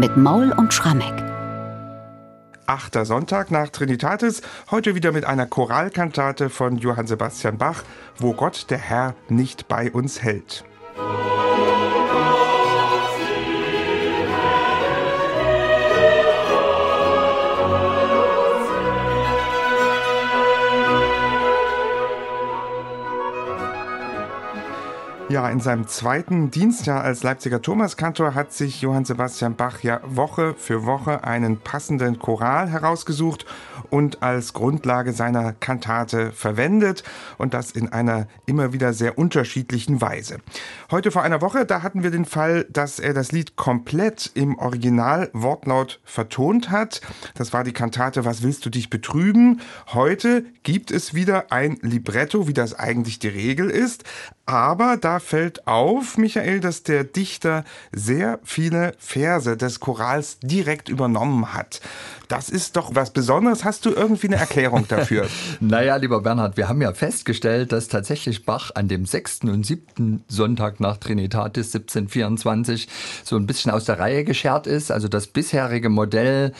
mit Maul und Schrammeck. Achter Sonntag nach Trinitatis, heute wieder mit einer Choralkantate von Johann Sebastian Bach, wo Gott der Herr nicht bei uns hält. Ja, in seinem zweiten Dienstjahr als Leipziger Thomaskantor hat sich Johann Sebastian Bach ja Woche für Woche einen passenden Choral herausgesucht und als Grundlage seiner Kantate verwendet und das in einer immer wieder sehr unterschiedlichen Weise. Heute vor einer Woche, da hatten wir den Fall, dass er das Lied komplett im Original Wortlaut vertont hat. Das war die Kantate Was willst du dich betrüben? Heute gibt es wieder ein Libretto, wie das eigentlich die Regel ist, aber da fällt auf, Michael, dass der Dichter sehr viele Verse des Chorals direkt übernommen hat. Das ist doch was Besonderes. Hast du irgendwie eine Erklärung dafür? naja, lieber Bernhard, wir haben ja festgestellt, dass tatsächlich Bach an dem sechsten und siebten Sonntag nach Trinitatis 1724 so ein bisschen aus der Reihe geschert ist. Also das bisherige Modell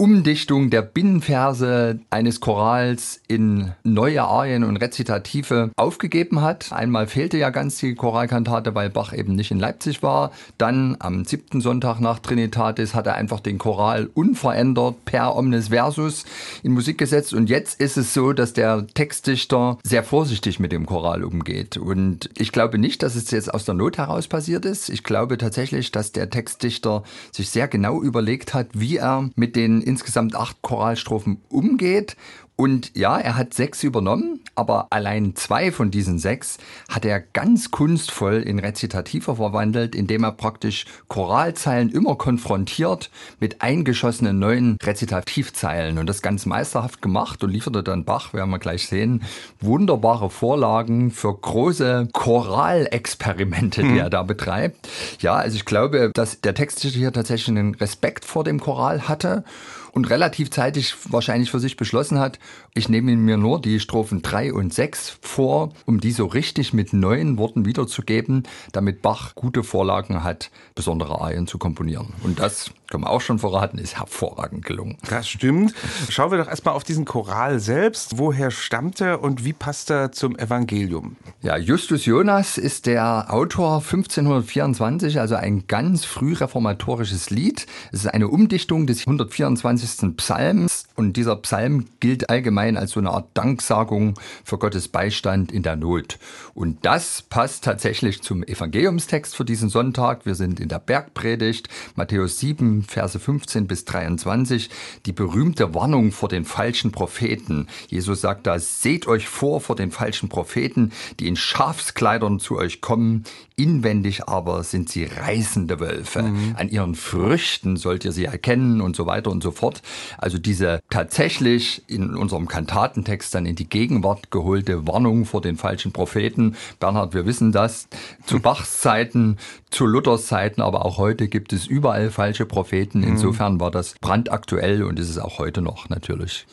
Umdichtung der Binnenverse eines Chorals in neue Arien und Rezitative aufgegeben hat. Einmal fehlte ja ganz die Choralkantate, weil Bach eben nicht in Leipzig war. Dann am siebten Sonntag nach Trinitatis hat er einfach den Choral unverändert per Omnis Versus in Musik gesetzt. Und jetzt ist es so, dass der Textdichter sehr vorsichtig mit dem Choral umgeht. Und ich glaube nicht, dass es jetzt aus der Not heraus passiert ist. Ich glaube tatsächlich, dass der Textdichter sich sehr genau überlegt hat, wie er mit den insgesamt acht Choralstrophen umgeht und ja, er hat sechs übernommen, aber allein zwei von diesen sechs hat er ganz kunstvoll in Rezitative verwandelt, indem er praktisch Choralzeilen immer konfrontiert mit eingeschossenen neuen Rezitativzeilen. Und das ganz meisterhaft gemacht und lieferte dann Bach, werden wir gleich sehen, wunderbare Vorlagen für große Choralexperimente, die mhm. er da betreibt. Ja, also ich glaube, dass der Text hier tatsächlich einen Respekt vor dem Choral hatte und relativ zeitig wahrscheinlich für sich beschlossen hat, ich nehme mir nur die Strophen 3 und 6 vor, um die so richtig mit neuen Worten wiederzugeben, damit Bach gute Vorlagen hat, besondere Arien zu komponieren. Und das, kann man auch schon verraten, ist hervorragend gelungen. Das stimmt. Schauen wir doch erstmal auf diesen Choral selbst. Woher stammt er und wie passt er zum Evangelium? Ja, Justus Jonas ist der Autor 1524, also ein ganz früh reformatorisches Lied. Es ist eine Umdichtung des 124. Psalms und dieser Psalm gilt allgemein allgemein als so eine Art Danksagung für Gottes Beistand in der Not. Und das passt tatsächlich zum Evangeliumstext für diesen Sonntag. Wir sind in der Bergpredigt, Matthäus 7, Verse 15 bis 23, die berühmte Warnung vor den falschen Propheten. Jesus sagt da, seht euch vor vor den falschen Propheten, die in Schafskleidern zu euch kommen, inwendig aber sind sie reißende Wölfe. Mhm. An ihren Früchten sollt ihr sie erkennen und so weiter und so fort. Also diese tatsächlich in unserem Kantatentext dann in die Gegenwart geholte Warnung vor den falschen Propheten. Bernhard, wir wissen das. Zu Bachs Zeiten, zu Luthers Zeiten, aber auch heute gibt es überall falsche Propheten. Mhm. Insofern war das brandaktuell und ist es auch heute noch natürlich.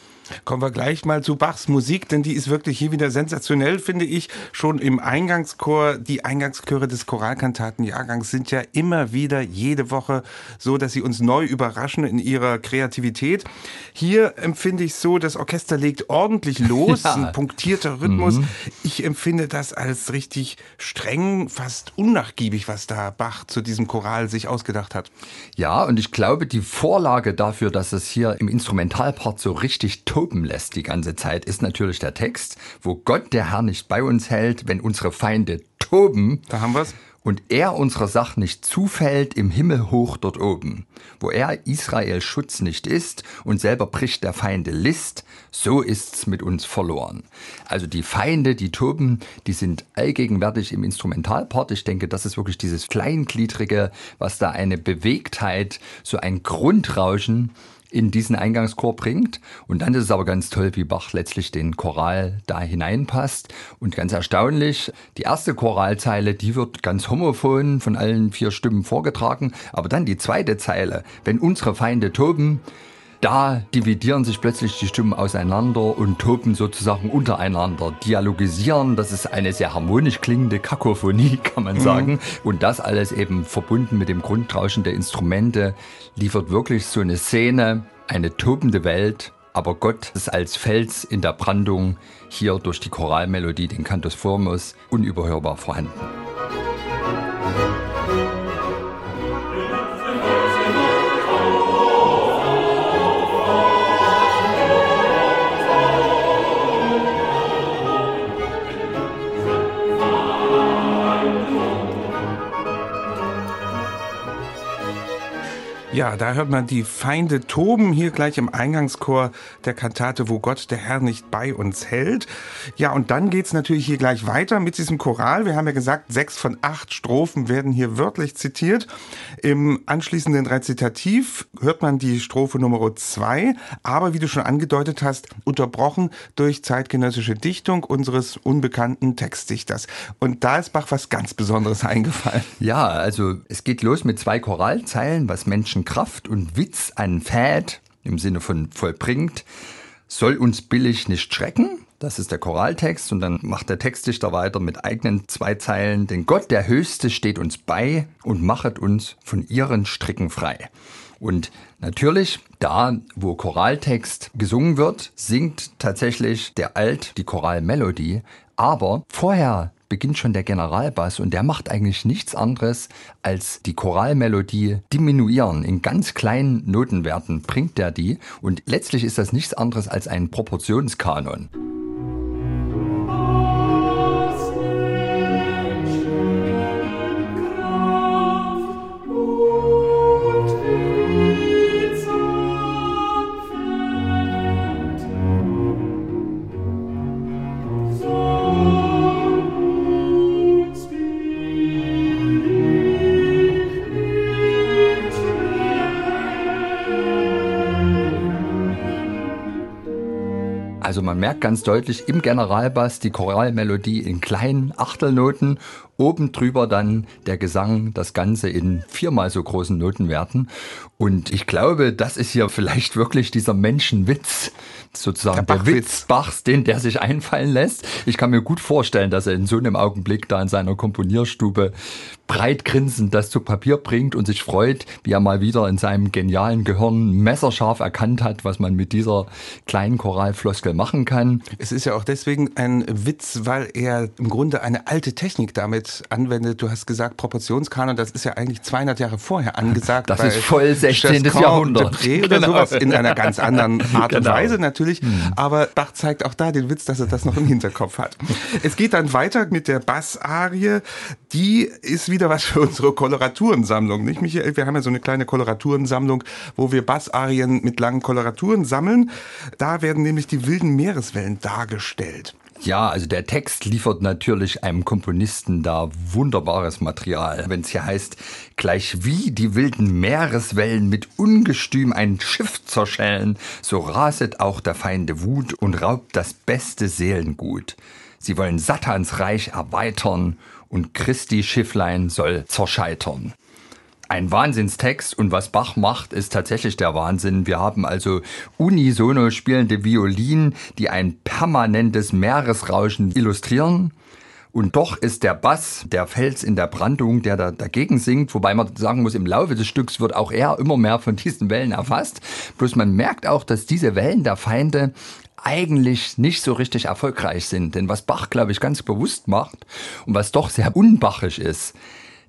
Kommen wir gleich mal zu Bachs Musik, denn die ist wirklich hier wieder sensationell, finde ich. Schon im Eingangschor, die Eingangschöre des Choralkantatenjahrgangs sind ja immer wieder jede Woche so, dass sie uns neu überraschen in ihrer Kreativität. Hier empfinde ich so, das Orchester legt ordentlich los, ja. ein punktierter Rhythmus. Mhm. Ich empfinde das als richtig streng, fast unnachgiebig, was da Bach zu diesem Choral sich ausgedacht hat. Ja, und ich glaube, die Vorlage dafür, dass es hier im Instrumentalpart so richtig toben lässt die ganze Zeit, ist natürlich der Text, wo Gott der Herr nicht bei uns hält, wenn unsere Feinde toben. Da haben wir's und er unserer Sache nicht zufällt im Himmel hoch dort oben, wo er Israel Schutz nicht ist und selber bricht der Feinde List, so ist's mit uns verloren. Also die Feinde, die toben, die sind allgegenwärtig im Instrumentalpart. Ich denke, das ist wirklich dieses Kleingliedrige, was da eine Bewegtheit, so ein Grundrauschen in diesen Eingangschor bringt. Und dann ist es aber ganz toll, wie Bach letztlich den Choral da hineinpasst. Und ganz erstaunlich, die erste Choralzeile, die wird ganz homophon von allen vier Stimmen vorgetragen. Aber dann die zweite Zeile, wenn unsere Feinde toben, da dividieren sich plötzlich die Stimmen auseinander und toben sozusagen untereinander, dialogisieren. Das ist eine sehr harmonisch klingende Kakophonie, kann man mhm. sagen. Mhm. Und das alles eben verbunden mit dem Grundrauschen der Instrumente liefert wirklich so eine Szene, eine tobende Welt, aber Gott ist als Fels in der Brandung hier durch die Choralmelodie, den Cantus Formus, unüberhörbar vorhanden. Ja, da hört man die Feinde toben hier gleich im Eingangschor der Kantate, wo Gott der Herr nicht bei uns hält. Ja, und dann geht's natürlich hier gleich weiter mit diesem Choral. Wir haben ja gesagt, sechs von acht Strophen werden hier wörtlich zitiert. Im anschließenden Rezitativ hört man die Strophe Nummer zwei, aber wie du schon angedeutet hast, unterbrochen durch zeitgenössische Dichtung unseres unbekannten Textdichters. Und da ist Bach was ganz Besonderes eingefallen. Ja, also es geht los mit zwei Choralzeilen, was Menschen Kraft und Witz anfäht, im Sinne von vollbringt, soll uns billig nicht schrecken. Das ist der Choraltext und dann macht der Textdichter weiter mit eigenen zwei Zeilen. Denn Gott, der Höchste, steht uns bei und machet uns von ihren Stricken frei. Und natürlich, da wo Choraltext gesungen wird, singt tatsächlich der Alt die Choralmelodie. Aber vorher beginnt schon der Generalbass und der macht eigentlich nichts anderes als die Choralmelodie diminuieren. In ganz kleinen Notenwerten bringt der die und letztlich ist das nichts anderes als ein Proportionskanon. Also man merkt ganz deutlich im Generalbass die Choralmelodie in kleinen Achtelnoten oben drüber dann der Gesang, das Ganze in viermal so großen Notenwerten. Und ich glaube, das ist hier vielleicht wirklich dieser Menschenwitz, sozusagen der, der Witz Bachs, den der sich einfallen lässt. Ich kann mir gut vorstellen, dass er in so einem Augenblick da in seiner Komponierstube breit grinsend das zu Papier bringt und sich freut, wie er mal wieder in seinem genialen Gehirn messerscharf erkannt hat, was man mit dieser kleinen Choralfloskel machen kann. Es ist ja auch deswegen ein Witz, weil er im Grunde eine alte Technik damit Gewalt anwendet. Du hast gesagt, Proportionskanon, das ist ja eigentlich 200 Jahre vorher angesagt. Das ist voll 16. Jahrhundert. Depré oder genau. sowas in einer ganz anderen Art genau. und Weise natürlich. Hm. Aber Bach zeigt auch da den Witz, dass er das noch im Hinterkopf hat. es geht dann weiter mit der Bassarie. Die ist wieder was für unsere Koloraturensammlung, nicht Michael? Wir haben ja so eine kleine Koloraturensammlung, wo wir Bassarien mit langen Koloraturen sammeln. Da werden nämlich die wilden Meereswellen dargestellt. Ja, also der Text liefert natürlich einem Komponisten da wunderbares Material. Wenn es hier heißt, gleich wie die wilden Meereswellen mit Ungestüm ein Schiff zerschellen, so raset auch der Feinde Wut und raubt das beste Seelengut. Sie wollen Satans Reich erweitern und Christi Schifflein soll zerscheitern. Ein Wahnsinnstext und was Bach macht, ist tatsächlich der Wahnsinn. Wir haben also unisono spielende Violinen, die ein permanentes Meeresrauschen illustrieren. Und doch ist der Bass, der Fels in der Brandung, der da dagegen singt, wobei man sagen muss, im Laufe des Stücks wird auch er immer mehr von diesen Wellen erfasst. Bloß man merkt auch, dass diese Wellen der Feinde eigentlich nicht so richtig erfolgreich sind. Denn was Bach, glaube ich, ganz bewusst macht und was doch sehr unbachisch ist,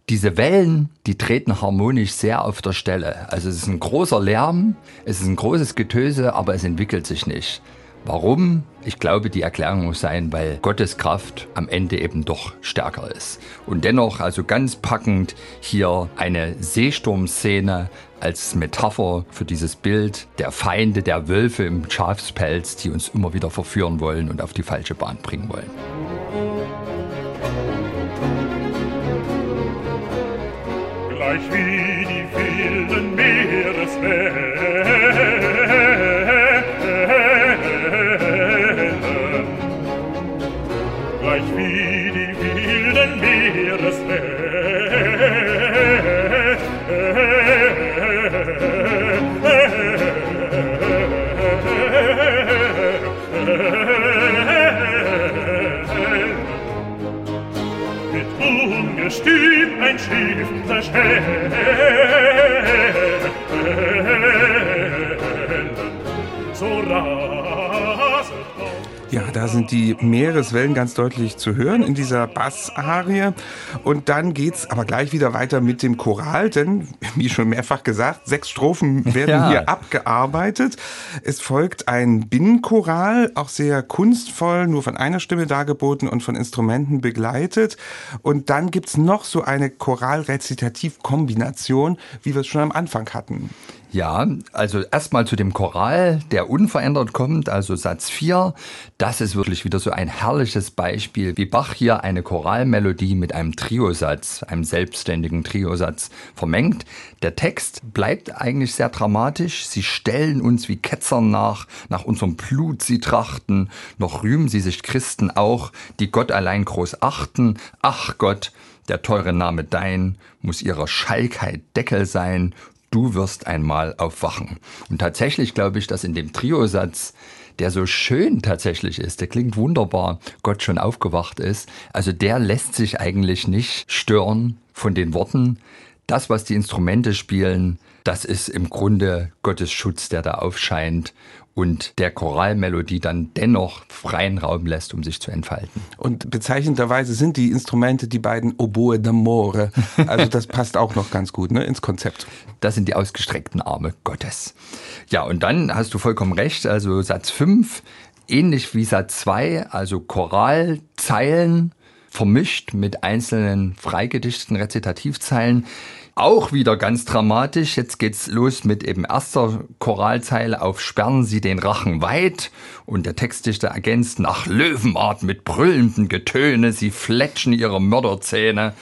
diese Wellen, die treten harmonisch sehr auf der Stelle. Also es ist ein großer Lärm, es ist ein großes Getöse, aber es entwickelt sich nicht. Warum? Ich glaube, die Erklärung muss sein, weil Gottes Kraft am Ende eben doch stärker ist. Und dennoch, also ganz packend, hier eine Seesturmszene als Metapher für dieses Bild der Feinde, der Wölfe im Schafspelz, die uns immer wieder verführen wollen und auf die falsche Bahn bringen wollen. gleich wie die wilden Meereswellen. Gleich wie da sind die Meereswellen ganz deutlich zu hören in dieser Bassarie. Und dann geht's aber gleich wieder weiter mit dem Choral, denn, wie schon mehrfach gesagt, sechs Strophen werden Ja. hier abgearbeitet. Es folgt ein Binnenchoral, auch sehr kunstvoll, nur von einer Stimme dargeboten und von Instrumenten begleitet. Und dann gibt's noch so eine Choral-Rezitativ-Kombination, wie wir es schon am Anfang hatten. Ja, also erstmal zu dem Choral, der unverändert kommt, also Satz 4. Das ist wirklich wieder so ein herrliches Beispiel, wie Bach hier eine Choralmelodie mit einem Triosatz, einem selbstständigen Triosatz vermengt. Der Text bleibt eigentlich sehr dramatisch. Sie stellen uns wie Ketzern nach, nach unserem Blut sie trachten, noch rühmen sie sich Christen auch, die Gott allein groß achten. Ach Gott, der teure Name dein muss ihrer Schalkheit Deckel sein du wirst einmal aufwachen. Und tatsächlich glaube ich, dass in dem Triosatz, der so schön tatsächlich ist, der klingt wunderbar, Gott schon aufgewacht ist, also der lässt sich eigentlich nicht stören von den Worten. Das, was die Instrumente spielen, das ist im Grunde Gottes Schutz, der da aufscheint und der Choralmelodie dann dennoch freien Raum lässt, um sich zu entfalten. Und bezeichnenderweise sind die Instrumente die beiden Oboe d'Amore. Also das passt auch noch ganz gut ne, ins Konzept. Das sind die ausgestreckten Arme Gottes. Ja, und dann hast du vollkommen recht, also Satz 5, ähnlich wie Satz 2, also Choralzeilen vermischt mit einzelnen freigedichteten Rezitativzeilen. Auch wieder ganz dramatisch. Jetzt geht's los mit eben erster Choralzeile auf Sperren Sie den Rachen weit. Und der Textdichter ergänzt nach Löwenart mit brüllendem Getöne. Sie fletschen ihre Mörderzähne.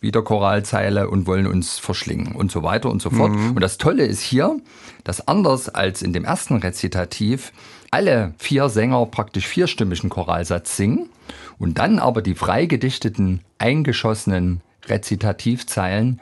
Wieder Choralzeile und wollen uns verschlingen und so weiter und so fort. Und das Tolle ist hier, dass anders als in dem ersten Rezitativ alle vier Sänger praktisch vierstimmigen Choralsatz singen und dann aber die freigedichteten, eingeschossenen Rezitativzeilen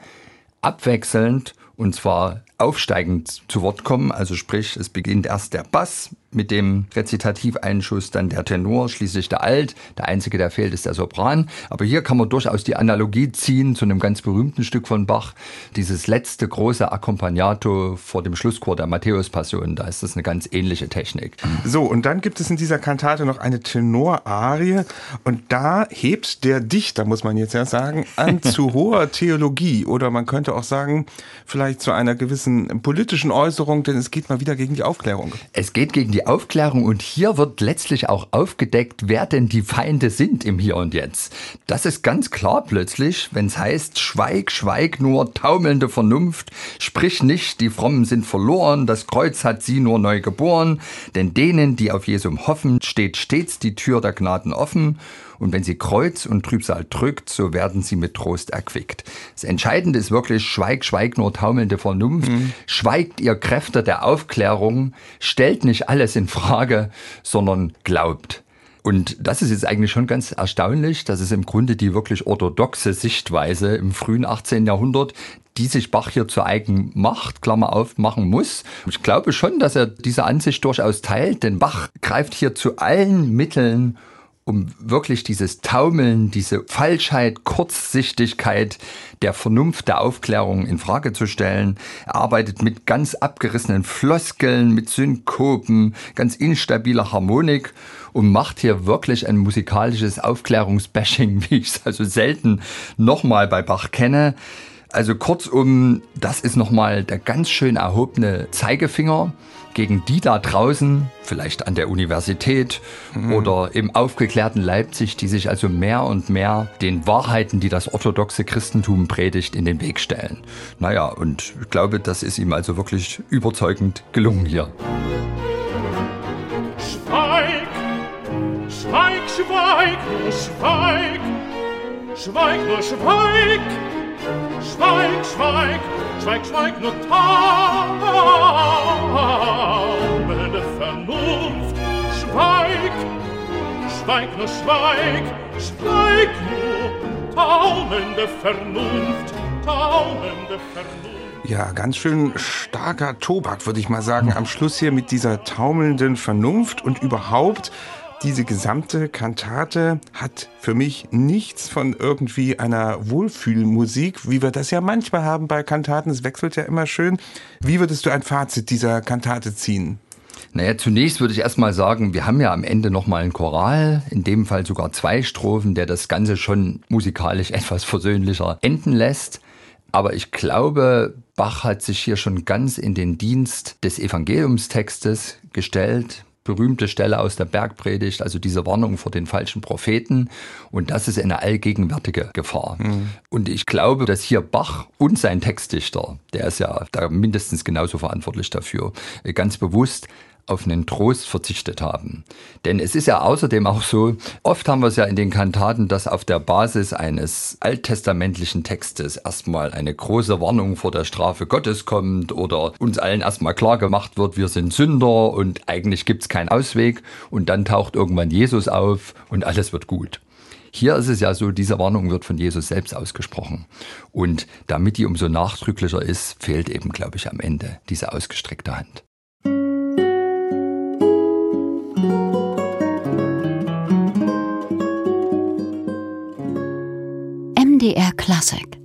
abwechselnd und zwar aufsteigend zu Wort kommen. Also sprich, es beginnt erst der Bass mit dem Rezitativeinschuss, dann der Tenor, schließlich der Alt. Der einzige, der fehlt, ist der Sopran. Aber hier kann man durchaus die Analogie ziehen zu einem ganz berühmten Stück von Bach. Dieses letzte große Accompagnato vor dem Schlusschor der Matthäus-Passion. Da ist das eine ganz ähnliche Technik. So, und dann gibt es in dieser Kantate noch eine Tenorarie. Und da hebt der Dichter, muss man jetzt ja sagen, an zu hoher Theologie. Oder man könnte auch sagen, vielleicht zu einer gewissen politischen Äußerung, denn es geht mal wieder gegen die Aufklärung. Es geht gegen die Aufklärung und hier wird letztlich auch aufgedeckt, wer denn die Feinde sind im Hier und Jetzt. Das ist ganz klar plötzlich, wenn es heißt, schweig, schweig nur, taumelnde Vernunft, sprich nicht, die Frommen sind verloren, das Kreuz hat sie nur neu geboren, denn denen, die auf Jesum hoffen, steht stets die Tür der Gnaden offen und wenn sie Kreuz und Trübsal drückt, so werden sie mit Trost erquickt. Das Entscheidende ist wirklich, schweig, schweig nur taumelnde Vernunft, schweigt ihr Kräfte der Aufklärung, stellt nicht alles in Frage, sondern glaubt. Und das ist jetzt eigentlich schon ganz erstaunlich, dass es im Grunde die wirklich orthodoxe Sichtweise im frühen 18. Jahrhundert, die sich Bach hier zu eigen macht, Klammer auf, machen muss. Ich glaube schon, dass er diese Ansicht durchaus teilt, denn Bach greift hier zu allen Mitteln, um wirklich dieses Taumeln, diese Falschheit, Kurzsichtigkeit der Vernunft der Aufklärung in Frage zu stellen. Er arbeitet mit ganz abgerissenen Floskeln, mit Synkopen, ganz instabiler Harmonik und macht hier wirklich ein musikalisches Aufklärungsbashing, wie ich es also selten nochmal bei Bach kenne. Also kurzum, das ist nochmal der ganz schön erhobene Zeigefinger gegen die da draußen, vielleicht an der Universität oder im aufgeklärten Leipzig, die sich also mehr und mehr den Wahrheiten, die das orthodoxe Christentum predigt, in den Weg stellen. Naja, und ich glaube, das ist ihm also wirklich überzeugend gelungen hier. Schweig, schweig, schweig, nur schweig, schweig, nur schweig, schweig, schweig, schweig, schweig, nur taumelnde Vernunft, schweig, schweig, nur schweig, schweig, nur taumelnde Vernunft, taumelnde Vernunft. Ja, ganz schön starker Tobak, würde ich mal sagen, am Schluss hier mit dieser taumelnden Vernunft und überhaupt Diese gesamte Kantate hat für mich nichts von irgendwie einer Wohlfühlmusik, wie wir das ja manchmal haben bei Kantaten. Es wechselt ja immer schön. Wie würdest du ein Fazit dieser Kantate ziehen? Naja, zunächst würde ich erstmal sagen, wir haben ja am Ende nochmal einen Choral, in dem Fall sogar zwei Strophen, der das Ganze schon musikalisch etwas versöhnlicher enden lässt. Aber ich glaube, Bach hat sich hier schon ganz in den Dienst des Evangeliumstextes gestellt. Berühmte Stelle aus der Bergpredigt, also diese Warnung vor den falschen Propheten. Und das ist eine allgegenwärtige Gefahr. Mhm. Und ich glaube, dass hier Bach und sein Textdichter, der ist ja da mindestens genauso verantwortlich dafür, ganz bewusst auf einen Trost verzichtet haben. Denn es ist ja außerdem auch so, oft haben wir es ja in den Kantaten, dass auf der Basis eines alttestamentlichen Textes erstmal eine große Warnung vor der Strafe Gottes kommt oder uns allen erstmal klar gemacht wird, wir sind Sünder und eigentlich gibt es keinen Ausweg und dann taucht irgendwann Jesus auf und alles wird gut. Hier ist es ja so, diese Warnung wird von Jesus selbst ausgesprochen. Und damit die umso nachdrücklicher ist, fehlt eben, glaube ich, am Ende diese ausgestreckte Hand. MDR Classic